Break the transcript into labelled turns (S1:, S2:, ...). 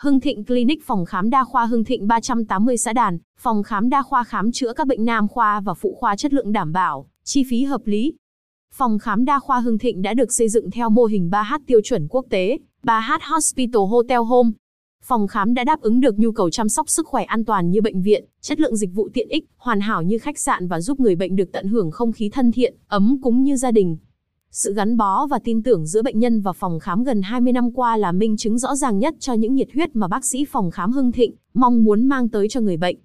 S1: Hưng Thịnh Clinic phòng khám đa khoa Hưng Thịnh 380 xã Đàn, phòng khám đa khoa khám chữa các bệnh nam khoa và phụ khoa chất lượng đảm bảo, chi phí hợp lý. Phòng khám đa khoa Hưng Thịnh đã được xây dựng theo mô hình 3H tiêu chuẩn quốc tế, 3H Hospital Hotel Home. Phòng khám đã đáp ứng được nhu cầu chăm sóc sức khỏe an toàn như bệnh viện, chất lượng dịch vụ tiện ích, hoàn hảo như khách sạn và giúp người bệnh được tận hưởng không khí thân thiện, ấm cúng như gia đình. Sự gắn bó và tin tưởng giữa bệnh nhân và phòng khám gần 20 năm qua là minh chứng rõ ràng nhất cho những nhiệt huyết mà bác sĩ phòng khám Hưng Thịnh mong muốn mang tới cho người bệnh.